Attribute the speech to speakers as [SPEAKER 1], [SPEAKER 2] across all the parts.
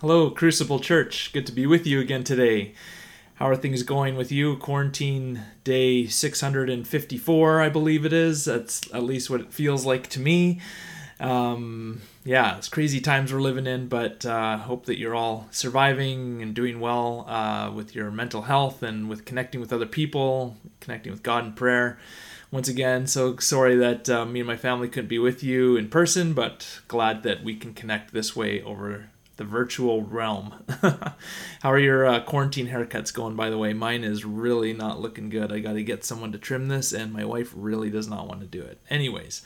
[SPEAKER 1] Hello, Crucible Church. Good to be with you again today. How are things going with you? Quarantine day 654, I believe it is. That's at least what it feels like to me. Um, yeah, it's crazy times we're living in, but uh, hope that you're all surviving and doing well uh, with your mental health and with connecting with other people, connecting with God in prayer. Once again, so sorry that uh, me and my family couldn't be with you in person, but glad that we can connect this way over the virtual realm. How are your uh, quarantine haircuts going, by the way? Mine is really not looking good. I got to get someone to trim this, and my wife really does not want to do it. Anyways,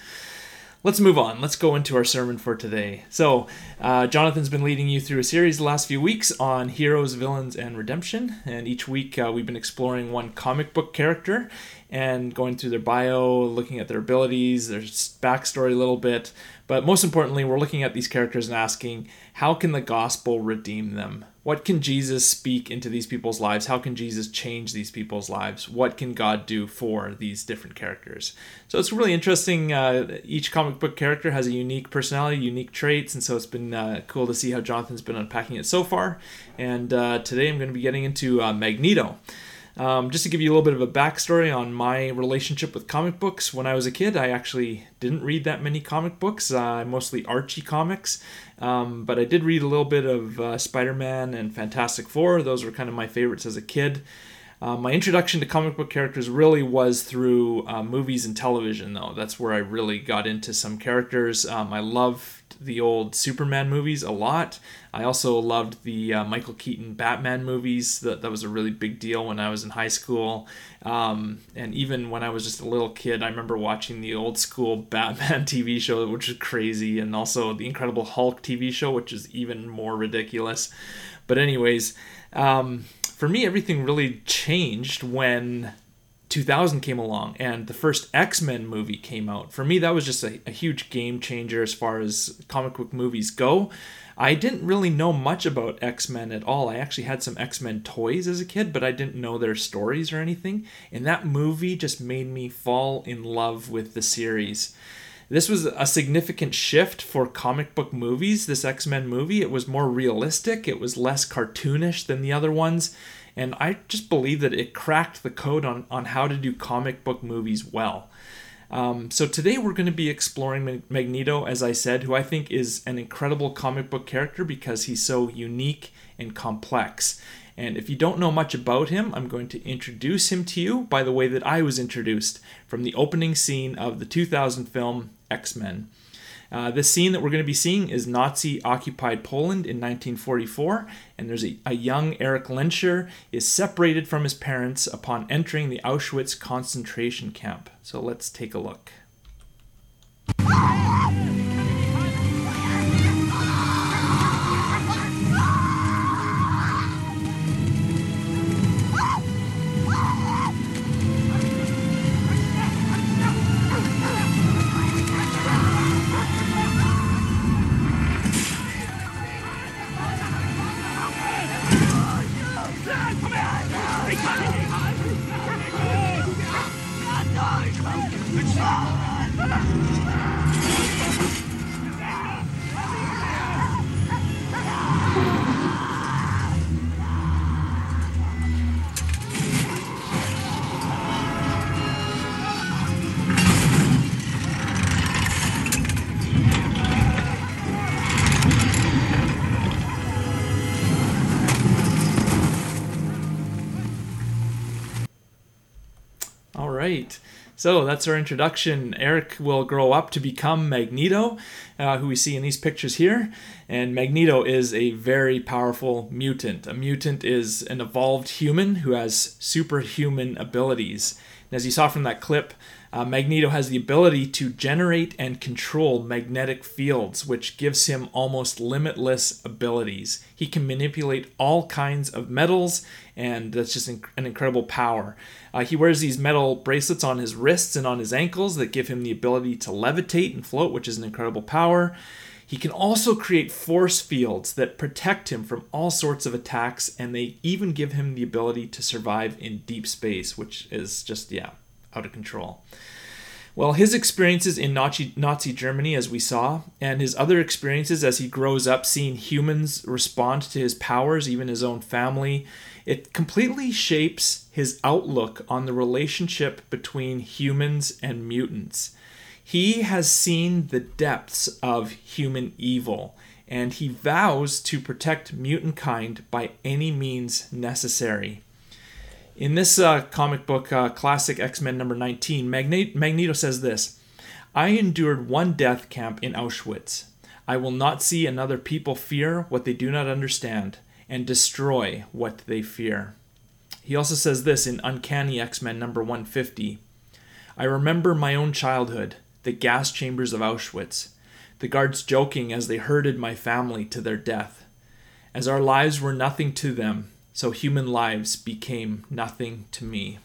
[SPEAKER 1] let's move on. Let's go into our sermon for today. So, uh, Jonathan's been leading you through a series the last few weeks on heroes, villains, and redemption. And each week uh, we've been exploring one comic book character and going through their bio, looking at their abilities, their backstory a little bit. But most importantly, we're looking at these characters and asking, how can the gospel redeem them? What can Jesus speak into these people's lives? How can Jesus change these people's lives? What can God do for these different characters? So it's really interesting. Uh, each comic book character has a unique personality, unique traits, and so it's been uh, cool to see how Jonathan's been unpacking it so far. And uh, today I'm going to be getting into uh, Magneto. Um, just to give you a little bit of a backstory on my relationship with comic books, when I was a kid, I actually didn't read that many comic books, uh, mostly Archie comics, um, but I did read a little bit of uh, Spider Man and Fantastic Four. Those were kind of my favorites as a kid. Uh, my introduction to comic book characters really was through uh, movies and television, though. That's where I really got into some characters. Um, I loved the old Superman movies a lot. I also loved the uh, Michael Keaton Batman movies. That that was a really big deal when I was in high school, um, and even when I was just a little kid, I remember watching the old school Batman TV show, which is crazy, and also the Incredible Hulk TV show, which is even more ridiculous. But anyways, um, for me, everything really changed when 2000 came along and the first X-Men movie came out. For me, that was just a, a, huge game changer as far as comic book movies go. I didn't really know much about X-Men at all. I actually had some X-Men toys as a kid, but I didn't know their stories or anything. And that movie just made me fall in love with the series. This was a significant shift for comic book movies, this X-Men movie. It was more realistic, it was less cartoonish than the other ones and I just believe that it cracked the code on, on how to do comic book movies well. Um, so today we're going to be exploring Magneto, as I said, who I think is an incredible comic book character because he's so unique and complex. And if you don't know much about him, I'm going to introduce him to you by the way that I was introduced from the opening scene of the 2000 film X Men. Uh, the scene that we're going to be seeing is Nazi occupied Poland in 1944, and there's a, a young Erik Lehnsherr is separated from his parents upon entering the Auschwitz concentration camp. So let's take a look. Ah! So that's our introduction. Erik will grow up to become Magneto, uh, who we see in these pictures here. And Magneto is a very powerful mutant. A mutant is an evolved human who has superhuman abilities. And as you saw from that clip, uh, Magneto has the ability to generate and control magnetic fields, which gives him almost limitless abilities. He can manipulate all kinds of metals, and that's just an incredible power. Uh, he wears these metal bracelets on his wrists and on his ankles that give him the ability to levitate and float, which is an incredible power. He can also create force fields that protect him from all sorts of attacks, and they even give him the ability to survive in deep space, which is just, yeah, out of control. Well, his experiences in Nazi, Nazi Germany, as we saw, and his other experiences as he grows up, seeing humans respond to his powers, even his own family, it completely shapes his outlook on the relationship between humans and mutants. He has seen the depths of human evil, and he vows to protect mutant kind by any means necessary. In this uh, comic book, uh, classic X Men number 19, Magneto says this I endured one death camp in Auschwitz. I will not see another people fear what they do not understand and destroy what they fear. He also says this in Uncanny X Men number 150 I remember my own childhood, the gas chambers of Auschwitz, the guards joking as they herded my family to their death. As our lives were nothing to them, so human lives became nothing to me.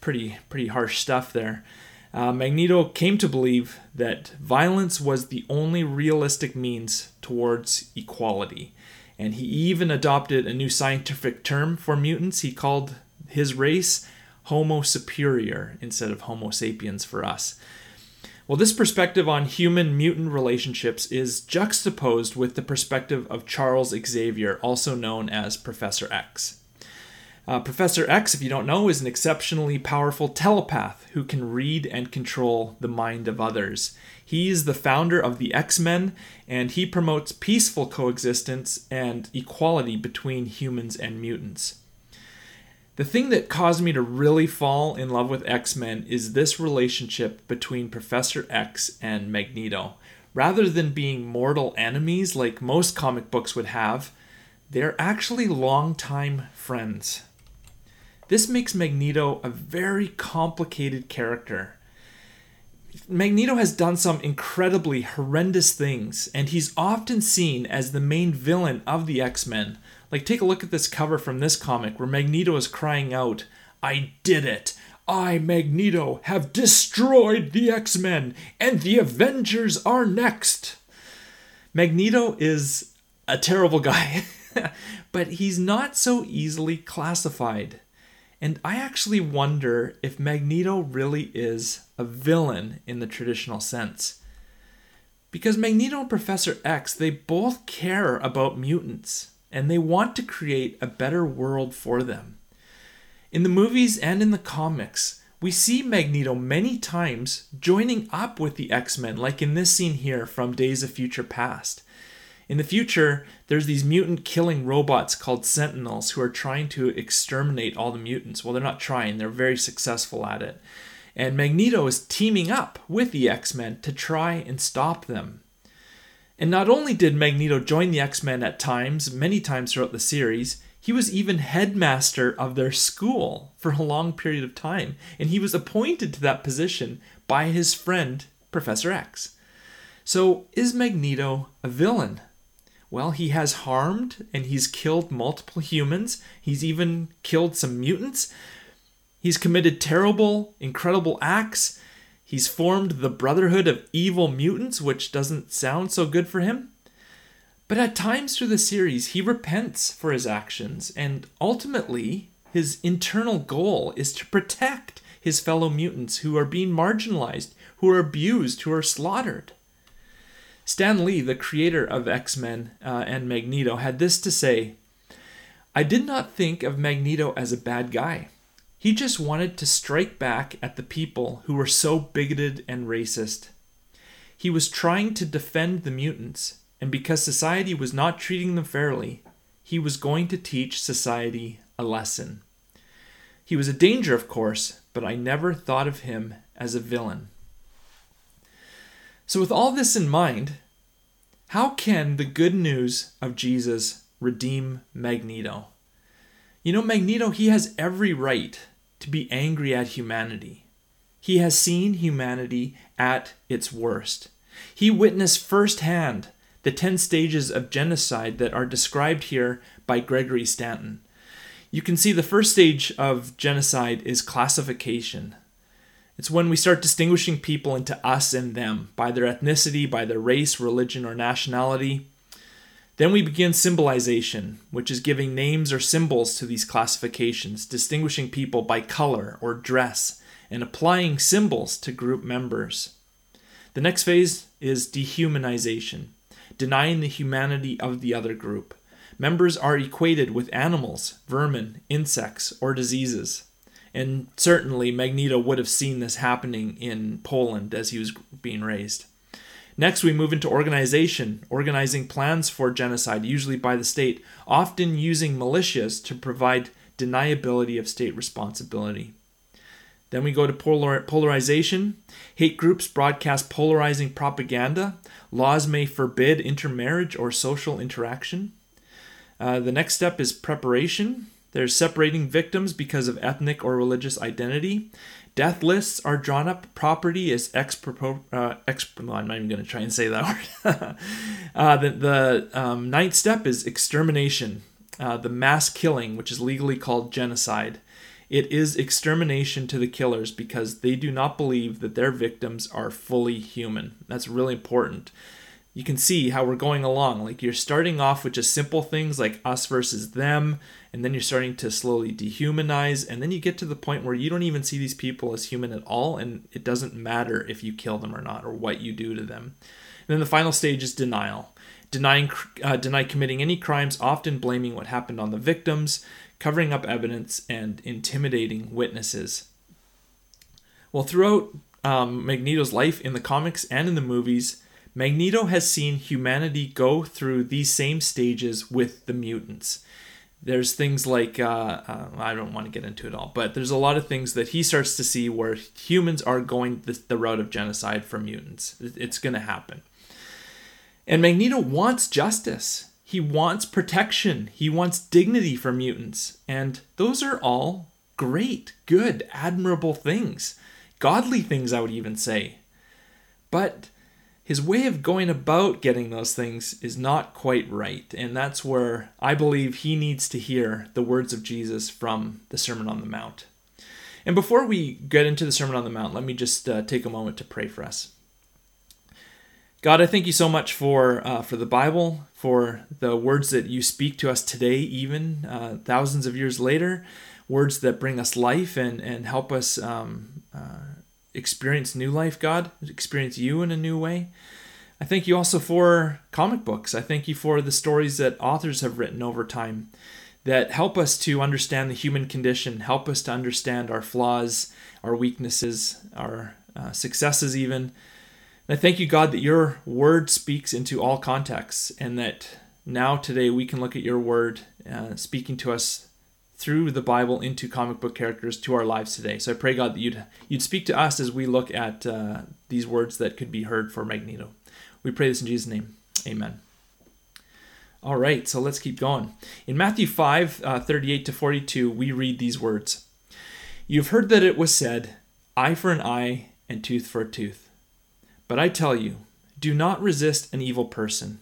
[SPEAKER 1] Pretty, pretty harsh stuff there. Uh, Magneto came to believe that violence was the only realistic means towards equality. And he even adopted a new scientific term for mutants. He called his race Homo superior instead of Homo sapiens for us. Well, this perspective on human mutant relationships is juxtaposed with the perspective of Charles Xavier, also known as Professor X. Uh, Professor X, if you don't know, is an exceptionally powerful telepath who can read and control the mind of others. He is the founder of the X Men, and he promotes peaceful coexistence and equality between humans and mutants. The thing that caused me to really fall in love with X Men is this relationship between Professor X and Magneto. Rather than being mortal enemies like most comic books would have, they're actually longtime friends. This makes Magneto a very complicated character. Magneto has done some incredibly horrendous things, and he's often seen as the main villain of the X Men like, take a look at this cover from this comic where Magneto is crying out, I did it! I, Magneto, have destroyed the X Men, and the Avengers are next! Magneto is a terrible guy, but he's not so easily classified. And I actually wonder if Magneto really is a villain in the traditional sense. Because Magneto and Professor X, they both care about mutants and they want to create a better world for them. In the movies and in the comics, we see Magneto many times joining up with the X Men, like in this scene here from Days of Future Past. In the future, there's these mutant killing robots called Sentinels who are trying to exterminate all the mutants. Well, they're not trying, they're very successful at it. And Magneto is teaming up with the X Men to try and stop them. And not only did Magneto join the X Men at times, many times throughout the series, he was even headmaster of their school for a long period of time. And he was appointed to that position by his friend, Professor X. So, is Magneto a villain? Well, he has harmed and he's killed multiple humans. He's even killed some mutants. He's committed terrible, incredible acts He's formed the Brotherhood of Evil Mutants, which doesn't sound so good for him. But at times through the series, he repents for his actions, and ultimately, his internal goal is to protect his fellow mutants who are being marginalized, who are abused, who are slaughtered. Stan Lee, the creator of X Men uh, and Magneto, had this to say I did not think of Magneto as a bad guy. He just wanted to strike back at the people who were so bigoted and racist. He was trying to defend the mutants, and because society was not treating them fairly, he was going to teach society a lesson. He was a danger, of course, but I never thought of him as a villain. So, with all this in mind, how can the good news of Jesus redeem Magneto? You know, Magneto, he has every right to be angry at humanity. He has seen humanity at its worst. He witnessed firsthand the 10 stages of genocide that are described here by Gregory Stanton. You can see the first stage of genocide is classification. It's when we start distinguishing people into us and them by their ethnicity, by their race, religion, or nationality. Then we begin symbolization, which is giving names or symbols to these classifications, distinguishing people by color or dress, and applying symbols to group members. The next phase is dehumanization, denying the humanity of the other group. Members are equated with animals, vermin, insects, or diseases. And certainly Magneto would have seen this happening in Poland as he was being raised. Next, we move into organization, organizing plans for genocide, usually by the state, often using militias to provide deniability of state responsibility. Then we go to polar- polarization. Hate groups broadcast polarizing propaganda. Laws may forbid intermarriage or social interaction. Uh, the next step is preparation. There's separating victims because of ethnic or religious identity. Death lists are drawn up. Property is expro. Uh, exp- I'm not even going to try and say that word. uh, the the um, ninth step is extermination. Uh, the mass killing, which is legally called genocide. It is extermination to the killers because they do not believe that their victims are fully human. That's really important you can see how we're going along. Like you're starting off with just simple things like us versus them, and then you're starting to slowly dehumanize, and then you get to the point where you don't even see these people as human at all, and it doesn't matter if you kill them or not or what you do to them. And then the final stage is denial. Denying, uh, deny committing any crimes, often blaming what happened on the victims, covering up evidence, and intimidating witnesses. Well, throughout um, Magneto's life in the comics and in the movies, Magneto has seen humanity go through these same stages with the mutants. There's things like, uh, uh, I don't want to get into it all, but there's a lot of things that he starts to see where humans are going the, the route of genocide for mutants. It's going to happen. And Magneto wants justice. He wants protection. He wants dignity for mutants. And those are all great, good, admirable things. Godly things, I would even say. But his way of going about getting those things is not quite right. And that's where I believe he needs to hear the words of Jesus from the Sermon on the Mount. And before we get into the Sermon on the Mount, let me just uh, take a moment to pray for us. God, I thank you so much for uh, for the Bible, for the words that you speak to us today, even uh, thousands of years later, words that bring us life and and help us um, uh, experience new life, God, experience you in a new way. I thank you also for comic books. I thank you for the stories that authors have written over time that help us to understand the human condition, help us to understand our flaws, our weaknesses, our uh, successes, even. And I thank you, God, that your word speaks into all contexts and that now today we can look at your word uh, speaking to us through the Bible into comic book characters to our lives today. So I pray God that you'd you'd speak to us as we look at uh, these words that could be heard for Magneto. We pray this in Jesus' name. Amen. All right, so let's keep going. In Matthew 5, uh, 38 to 42, we read these words You've heard that it was said, eye for an eye and tooth for a tooth. But I tell you, do not resist an evil person.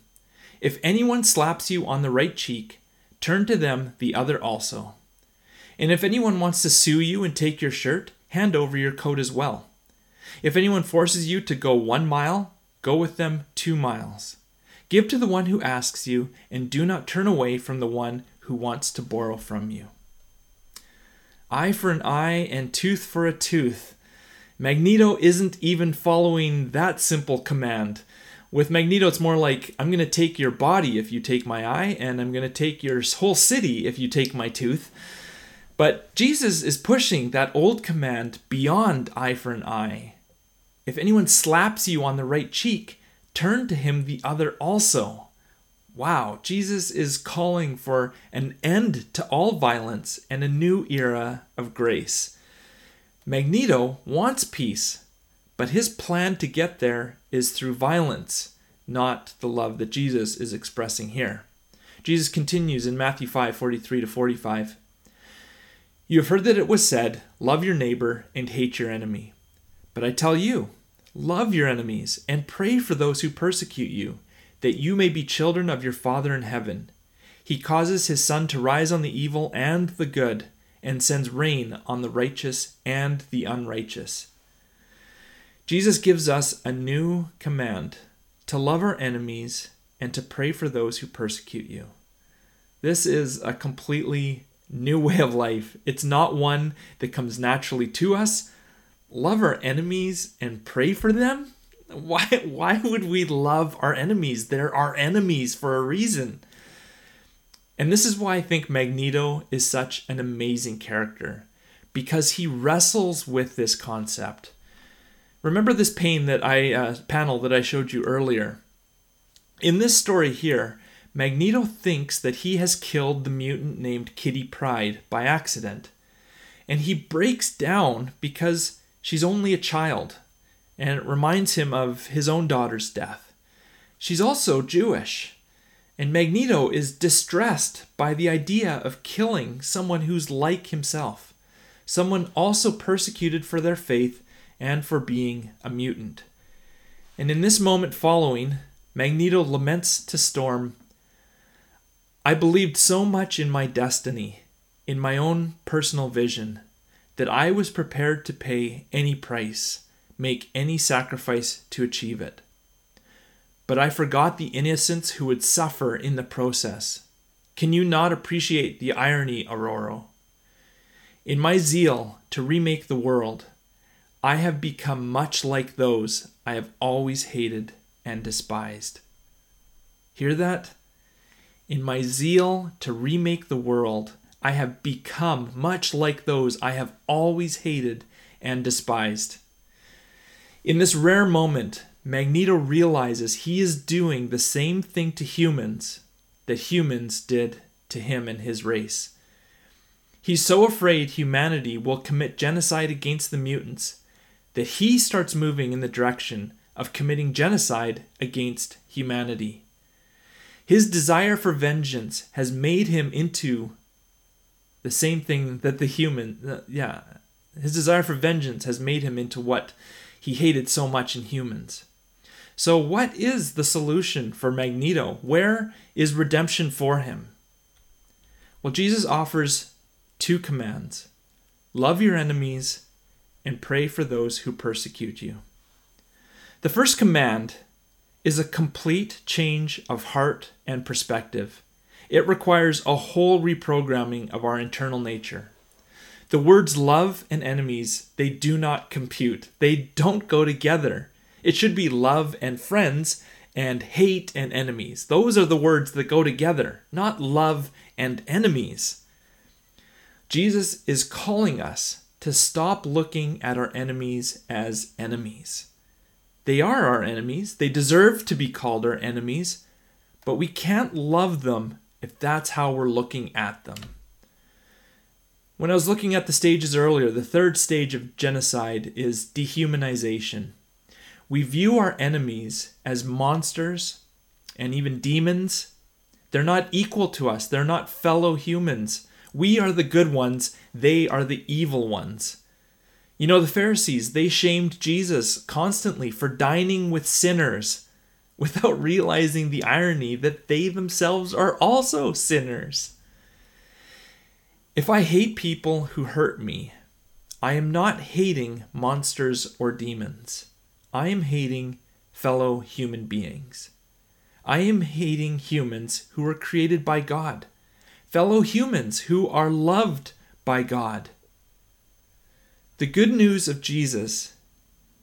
[SPEAKER 1] If anyone slaps you on the right cheek, turn to them the other also. And if anyone wants to sue you and take your shirt, hand over your coat as well. If anyone forces you to go one mile, go with them two miles. Give to the one who asks you, and do not turn away from the one who wants to borrow from you. Eye for an eye and tooth for a tooth. Magneto isn't even following that simple command. With Magneto, it's more like I'm going to take your body if you take my eye, and I'm going to take your whole city if you take my tooth. But Jesus is pushing that old command beyond eye for an eye. If anyone slaps you on the right cheek, turn to him the other also. Wow, Jesus is calling for an end to all violence and a new era of grace. Magneto wants peace, but his plan to get there is through violence, not the love that Jesus is expressing here. Jesus continues in Matthew 5 43 to 45. You have heard that it was said, Love your neighbor and hate your enemy. But I tell you, love your enemies and pray for those who persecute you, that you may be children of your Father in heaven. He causes his sun to rise on the evil and the good, and sends rain on the righteous and the unrighteous. Jesus gives us a new command to love our enemies and to pray for those who persecute you. This is a completely new way of life. It's not one that comes naturally to us, love our enemies and pray for them? Why why would we love our enemies? They're our enemies for a reason. And this is why I think Magneto is such an amazing character because he wrestles with this concept. Remember this pain that I uh, panel that I showed you earlier. In this story here, Magneto thinks that he has killed the mutant named Kitty Pryde by accident. And he breaks down because she's only a child, and it reminds him of his own daughter's death. She's also Jewish, and Magneto is distressed by the idea of killing someone who's like himself, someone also persecuted for their faith and for being a mutant. And in this moment following, Magneto laments to Storm I believed so much in my destiny, in my own personal vision, that I was prepared to pay any price, make any sacrifice to achieve it. But I forgot the innocents who would suffer in the process. Can you not appreciate the irony, Ororo? In my zeal to remake the world, I have become much like those I have always hated and despised. Hear that? In my zeal to remake the world, I have become much like those I have always hated and despised. In this rare moment, Magneto realizes he is doing the same thing to humans that humans did to him and his race. He's so afraid humanity will commit genocide against the mutants that he starts moving in the direction of committing genocide against humanity. His desire for vengeance has made him into the same thing that the human, uh, yeah, his desire for vengeance has made him into what he hated so much in humans. So, what is the solution for Magneto? Where is redemption for him? Well, Jesus offers two commands love your enemies and pray for those who persecute you. The first command is a complete change of heart and perspective. It requires a whole reprogramming of our internal nature. The words love and enemies, they do not compute. They don't go together. It should be love and friends and hate and enemies. Those are the words that go together, not love and enemies. Jesus is calling us to stop looking at our enemies as enemies. They are our enemies. They deserve to be called our enemies, but we can't love them if that's how we're looking at them. When I was looking at the stages earlier, the third stage of genocide is dehumanization. We view our enemies as monsters and even demons. They're not equal to us, they're not fellow humans. We are the good ones, they are the evil ones. You know, the Pharisees, they shamed Jesus constantly for dining with sinners without realizing the irony that they themselves are also sinners. If I hate people who hurt me, I am not hating monsters or demons. I am hating fellow human beings. I am hating humans who were created by God, fellow humans who are loved by God. The good news of Jesus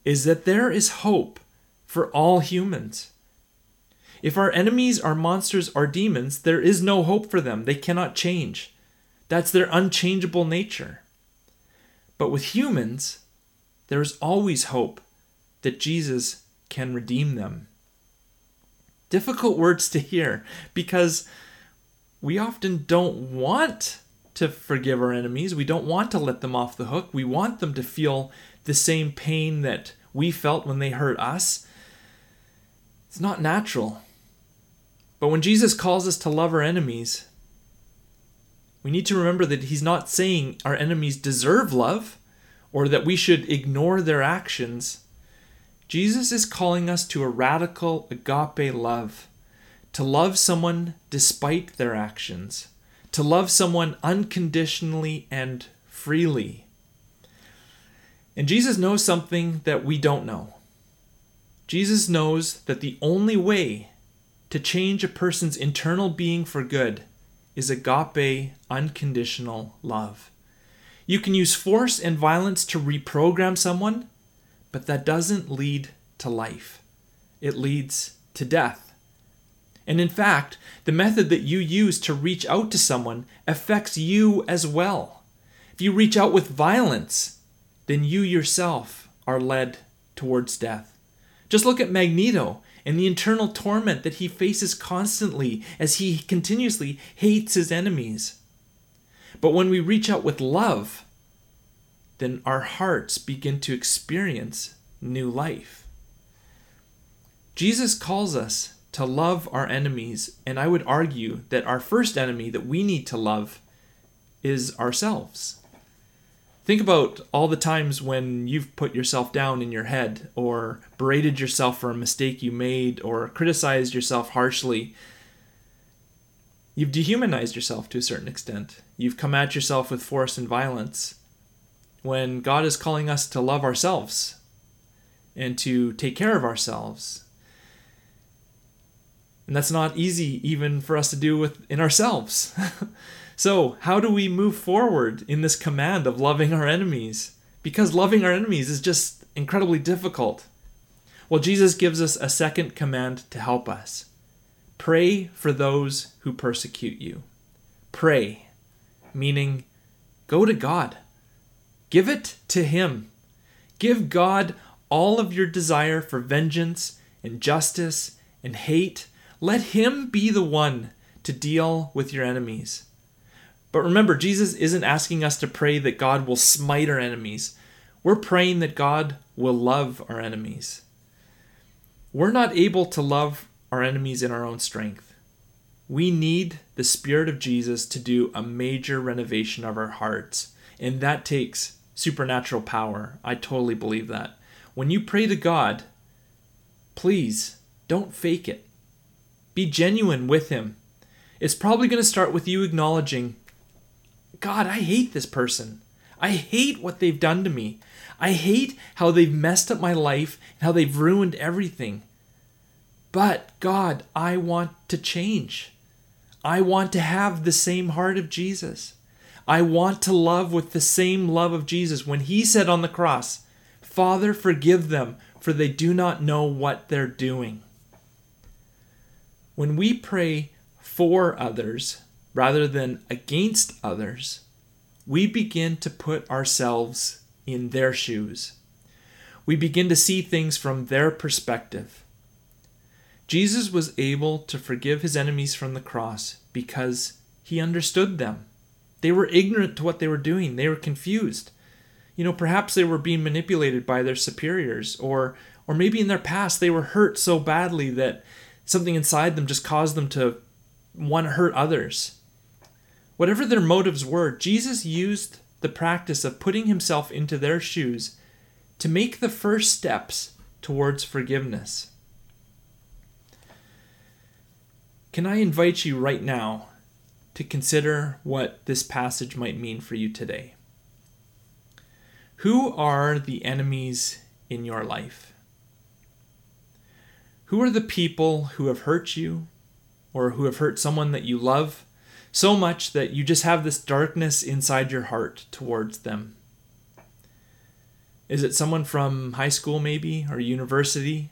[SPEAKER 1] is that there is hope for all humans. If our enemies are monsters or demons, there is no hope for them. They cannot change. That's their unchangeable nature. But with humans, there is always hope that Jesus can redeem them. Difficult words to hear because we often don't want to forgive our enemies. We don't want to let them off the hook. We want them to feel the same pain that we felt when they hurt us. It's not natural. But when Jesus calls us to love our enemies, we need to remember that he's not saying our enemies deserve love or that we should ignore their actions. Jesus is calling us to a radical agape love, to love someone despite their actions to love someone unconditionally and freely. And Jesus knows something that we don't know. Jesus knows that the only way to change a person's internal being for good is agape, unconditional love. You can use force and violence to reprogram someone, but that doesn't lead to life. It leads to death. And in fact, the method that you use to reach out to someone affects you as well. If you reach out with violence, then you yourself are led towards death. Just look at Magneto and the internal torment that he faces constantly as he continuously hates his enemies. But when we reach out with love, then our hearts begin to experience new life. Jesus calls us to love our enemies, and I would argue that our first enemy that we need to love is ourselves. Think about all the times when you've put yourself down in your head, or berated yourself for a mistake you made, or criticized yourself harshly. You've dehumanized yourself to a certain extent. You've come at yourself with force and violence. When God is calling us to love ourselves and to take care of ourselves. And that's not easy even for us to do within ourselves. So, how do we move forward in this command of loving our enemies? Because loving our enemies is just incredibly difficult. Well, Jesus gives us a second command to help us pray for those who persecute you. Pray, meaning go to God, give it to Him. Give God all of your desire for vengeance and justice and hate. Let Him be the one to deal with your enemies. But remember, Jesus isn't asking us to pray that God will smite our enemies. We're praying that God will love our enemies. We're not able to love our enemies in our own strength. We need the Spirit of Jesus to do a major renovation of our hearts, and that takes supernatural power. I totally believe that. When you pray to God, please don't fake it. Be genuine with Him. It's probably going to start with you acknowledging God, I hate this person. I hate what they've done to me. I hate how they've messed up my life and how they've ruined everything. But God, I want to change. I want to have the same heart of Jesus. I want to love with the same love of Jesus when he said on the cross, Father, forgive them, for they do not know what they're doing. When we pray for others, rather than against others, we begin to put ourselves in their shoes. We begin to see things from their perspective. Jesus was able to forgive his enemies from the cross because he understood them. They were ignorant to what they were doing, they were confused. You know, perhaps they were being manipulated by their superiors, or, or maybe in their past they were hurt so badly that something inside them just caused them to want to hurt others. Whatever their motives were, Jesus used the practice of putting himself into their shoes to make the first steps towards forgiveness. Can I invite you right now to consider what this passage might mean for you today? Who are the enemies in your life? Who are the people who have hurt you or who have hurt someone that you love? so much that you just have this darkness inside your heart towards them. Is it someone from high school, maybe, or university?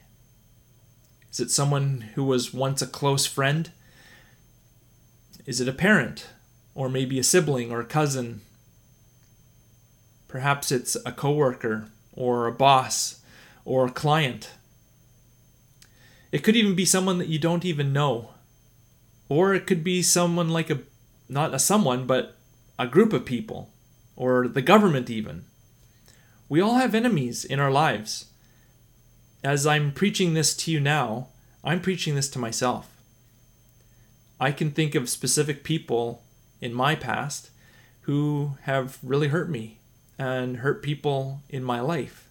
[SPEAKER 1] Is it someone who was once a close friend? Is it a parent, or maybe a sibling or a cousin? Perhaps it's a coworker, or a boss, or a client. It could even be someone that you don't even know. Or it could be someone like a not a someone, but a group of people, or the government even. We all have enemies in our lives. As I'm preaching this to you now, I'm preaching this to myself. I can think of specific people in my past who have really hurt me and hurt people in my life.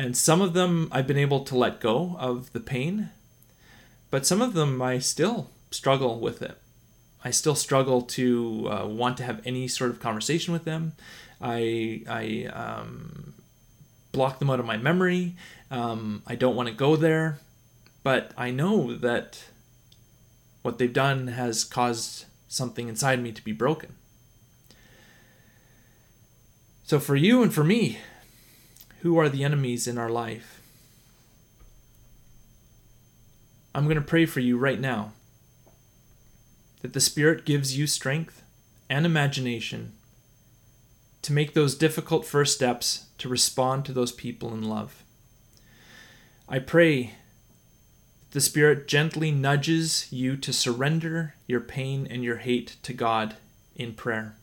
[SPEAKER 1] And some of them I've been able to let go of the pain, but some of them I still struggle with it. I still struggle to uh, want to have any sort of conversation with them. I I um, block them out of my memory. Um, I don't want to go there, but I know that what they've done has caused something inside me to be broken. So, for you and for me, who are the enemies in our life? I'm going to pray for you right now that the Spirit gives you strength and imagination to make those difficult first steps to respond to those people in love. I pray that the Spirit gently nudges you to surrender your pain and your hate to God in prayer.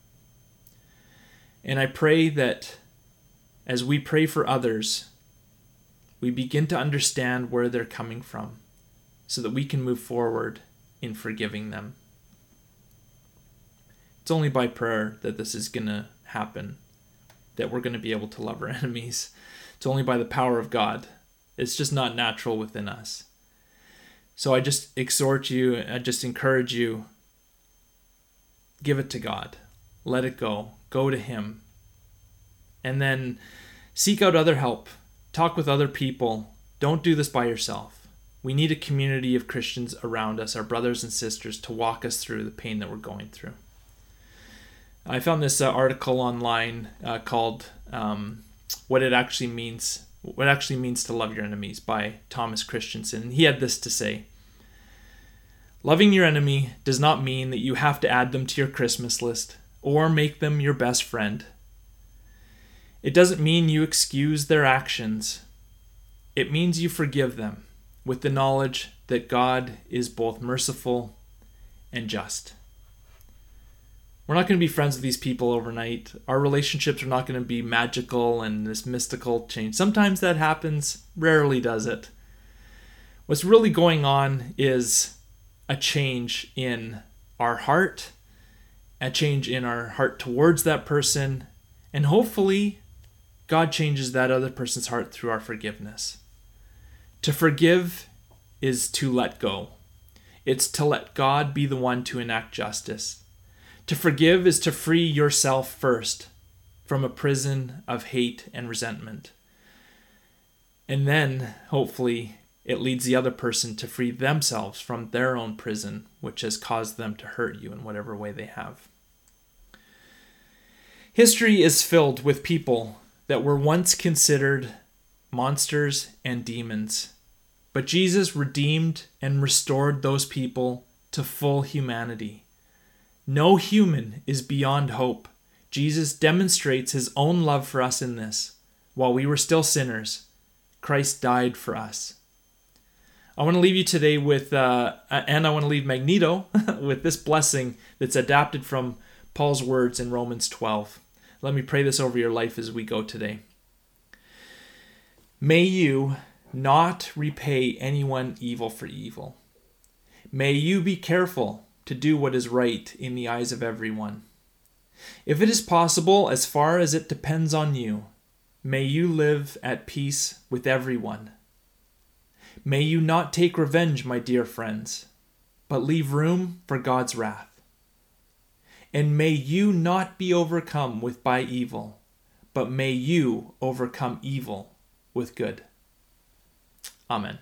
[SPEAKER 1] And I pray that as we pray for others, we begin to understand where they're coming from so that we can move forward in forgiving them. It's only by prayer that this is going to happen, that we're going to be able to love our enemies. It's only by the power of God. It's just not natural within us. So I just exhort you, I just encourage you give it to God. Let it go. Go to Him. And then seek out other help. Talk with other people. Don't do this by yourself. We need a community of Christians around us, our brothers and sisters, to walk us through the pain that we're going through. I found this uh, article online uh, called um, "What It Actually Means." What actually means to love your enemies by Thomas Christensen. He had this to say Loving your enemy does not mean that you have to add them to your Christmas list or make them your best friend. It doesn't mean you excuse their actions. It means you forgive them with the knowledge that God is both merciful and just. We're not going to be friends with these people overnight. Our relationships are not going to be magical and this mystical change. Sometimes that happens, rarely does it. What's really going on is a change in our heart, a change in our heart towards that person, and hopefully, God changes that other person's heart through our forgiveness. To forgive is to let go, it's to let God be the one to enact justice. To forgive is to free yourself first from a prison of hate and resentment. And then, hopefully, it leads the other person to free themselves from their own prison, which has caused them to hurt you in whatever way they have. History is filled with people that were once considered monsters and demons, but Jesus redeemed and restored those people to full humanity. No human is beyond hope. Jesus demonstrates his own love for us in this. While we were still sinners, Christ died for us. I want to leave you today with, uh, and I want to leave Magneto with this blessing that's adapted from Paul's words in Romans 12. Let me pray this over your life as we go today. May you not repay anyone evil for evil. May you be careful to do what is right in the eyes of everyone. If it is possible, as far as it depends on you, may you live at peace with everyone. May you not take revenge, my dear friends, but leave room for God's wrath. And may you not be overcome with by evil, but may you overcome evil with good. Amen.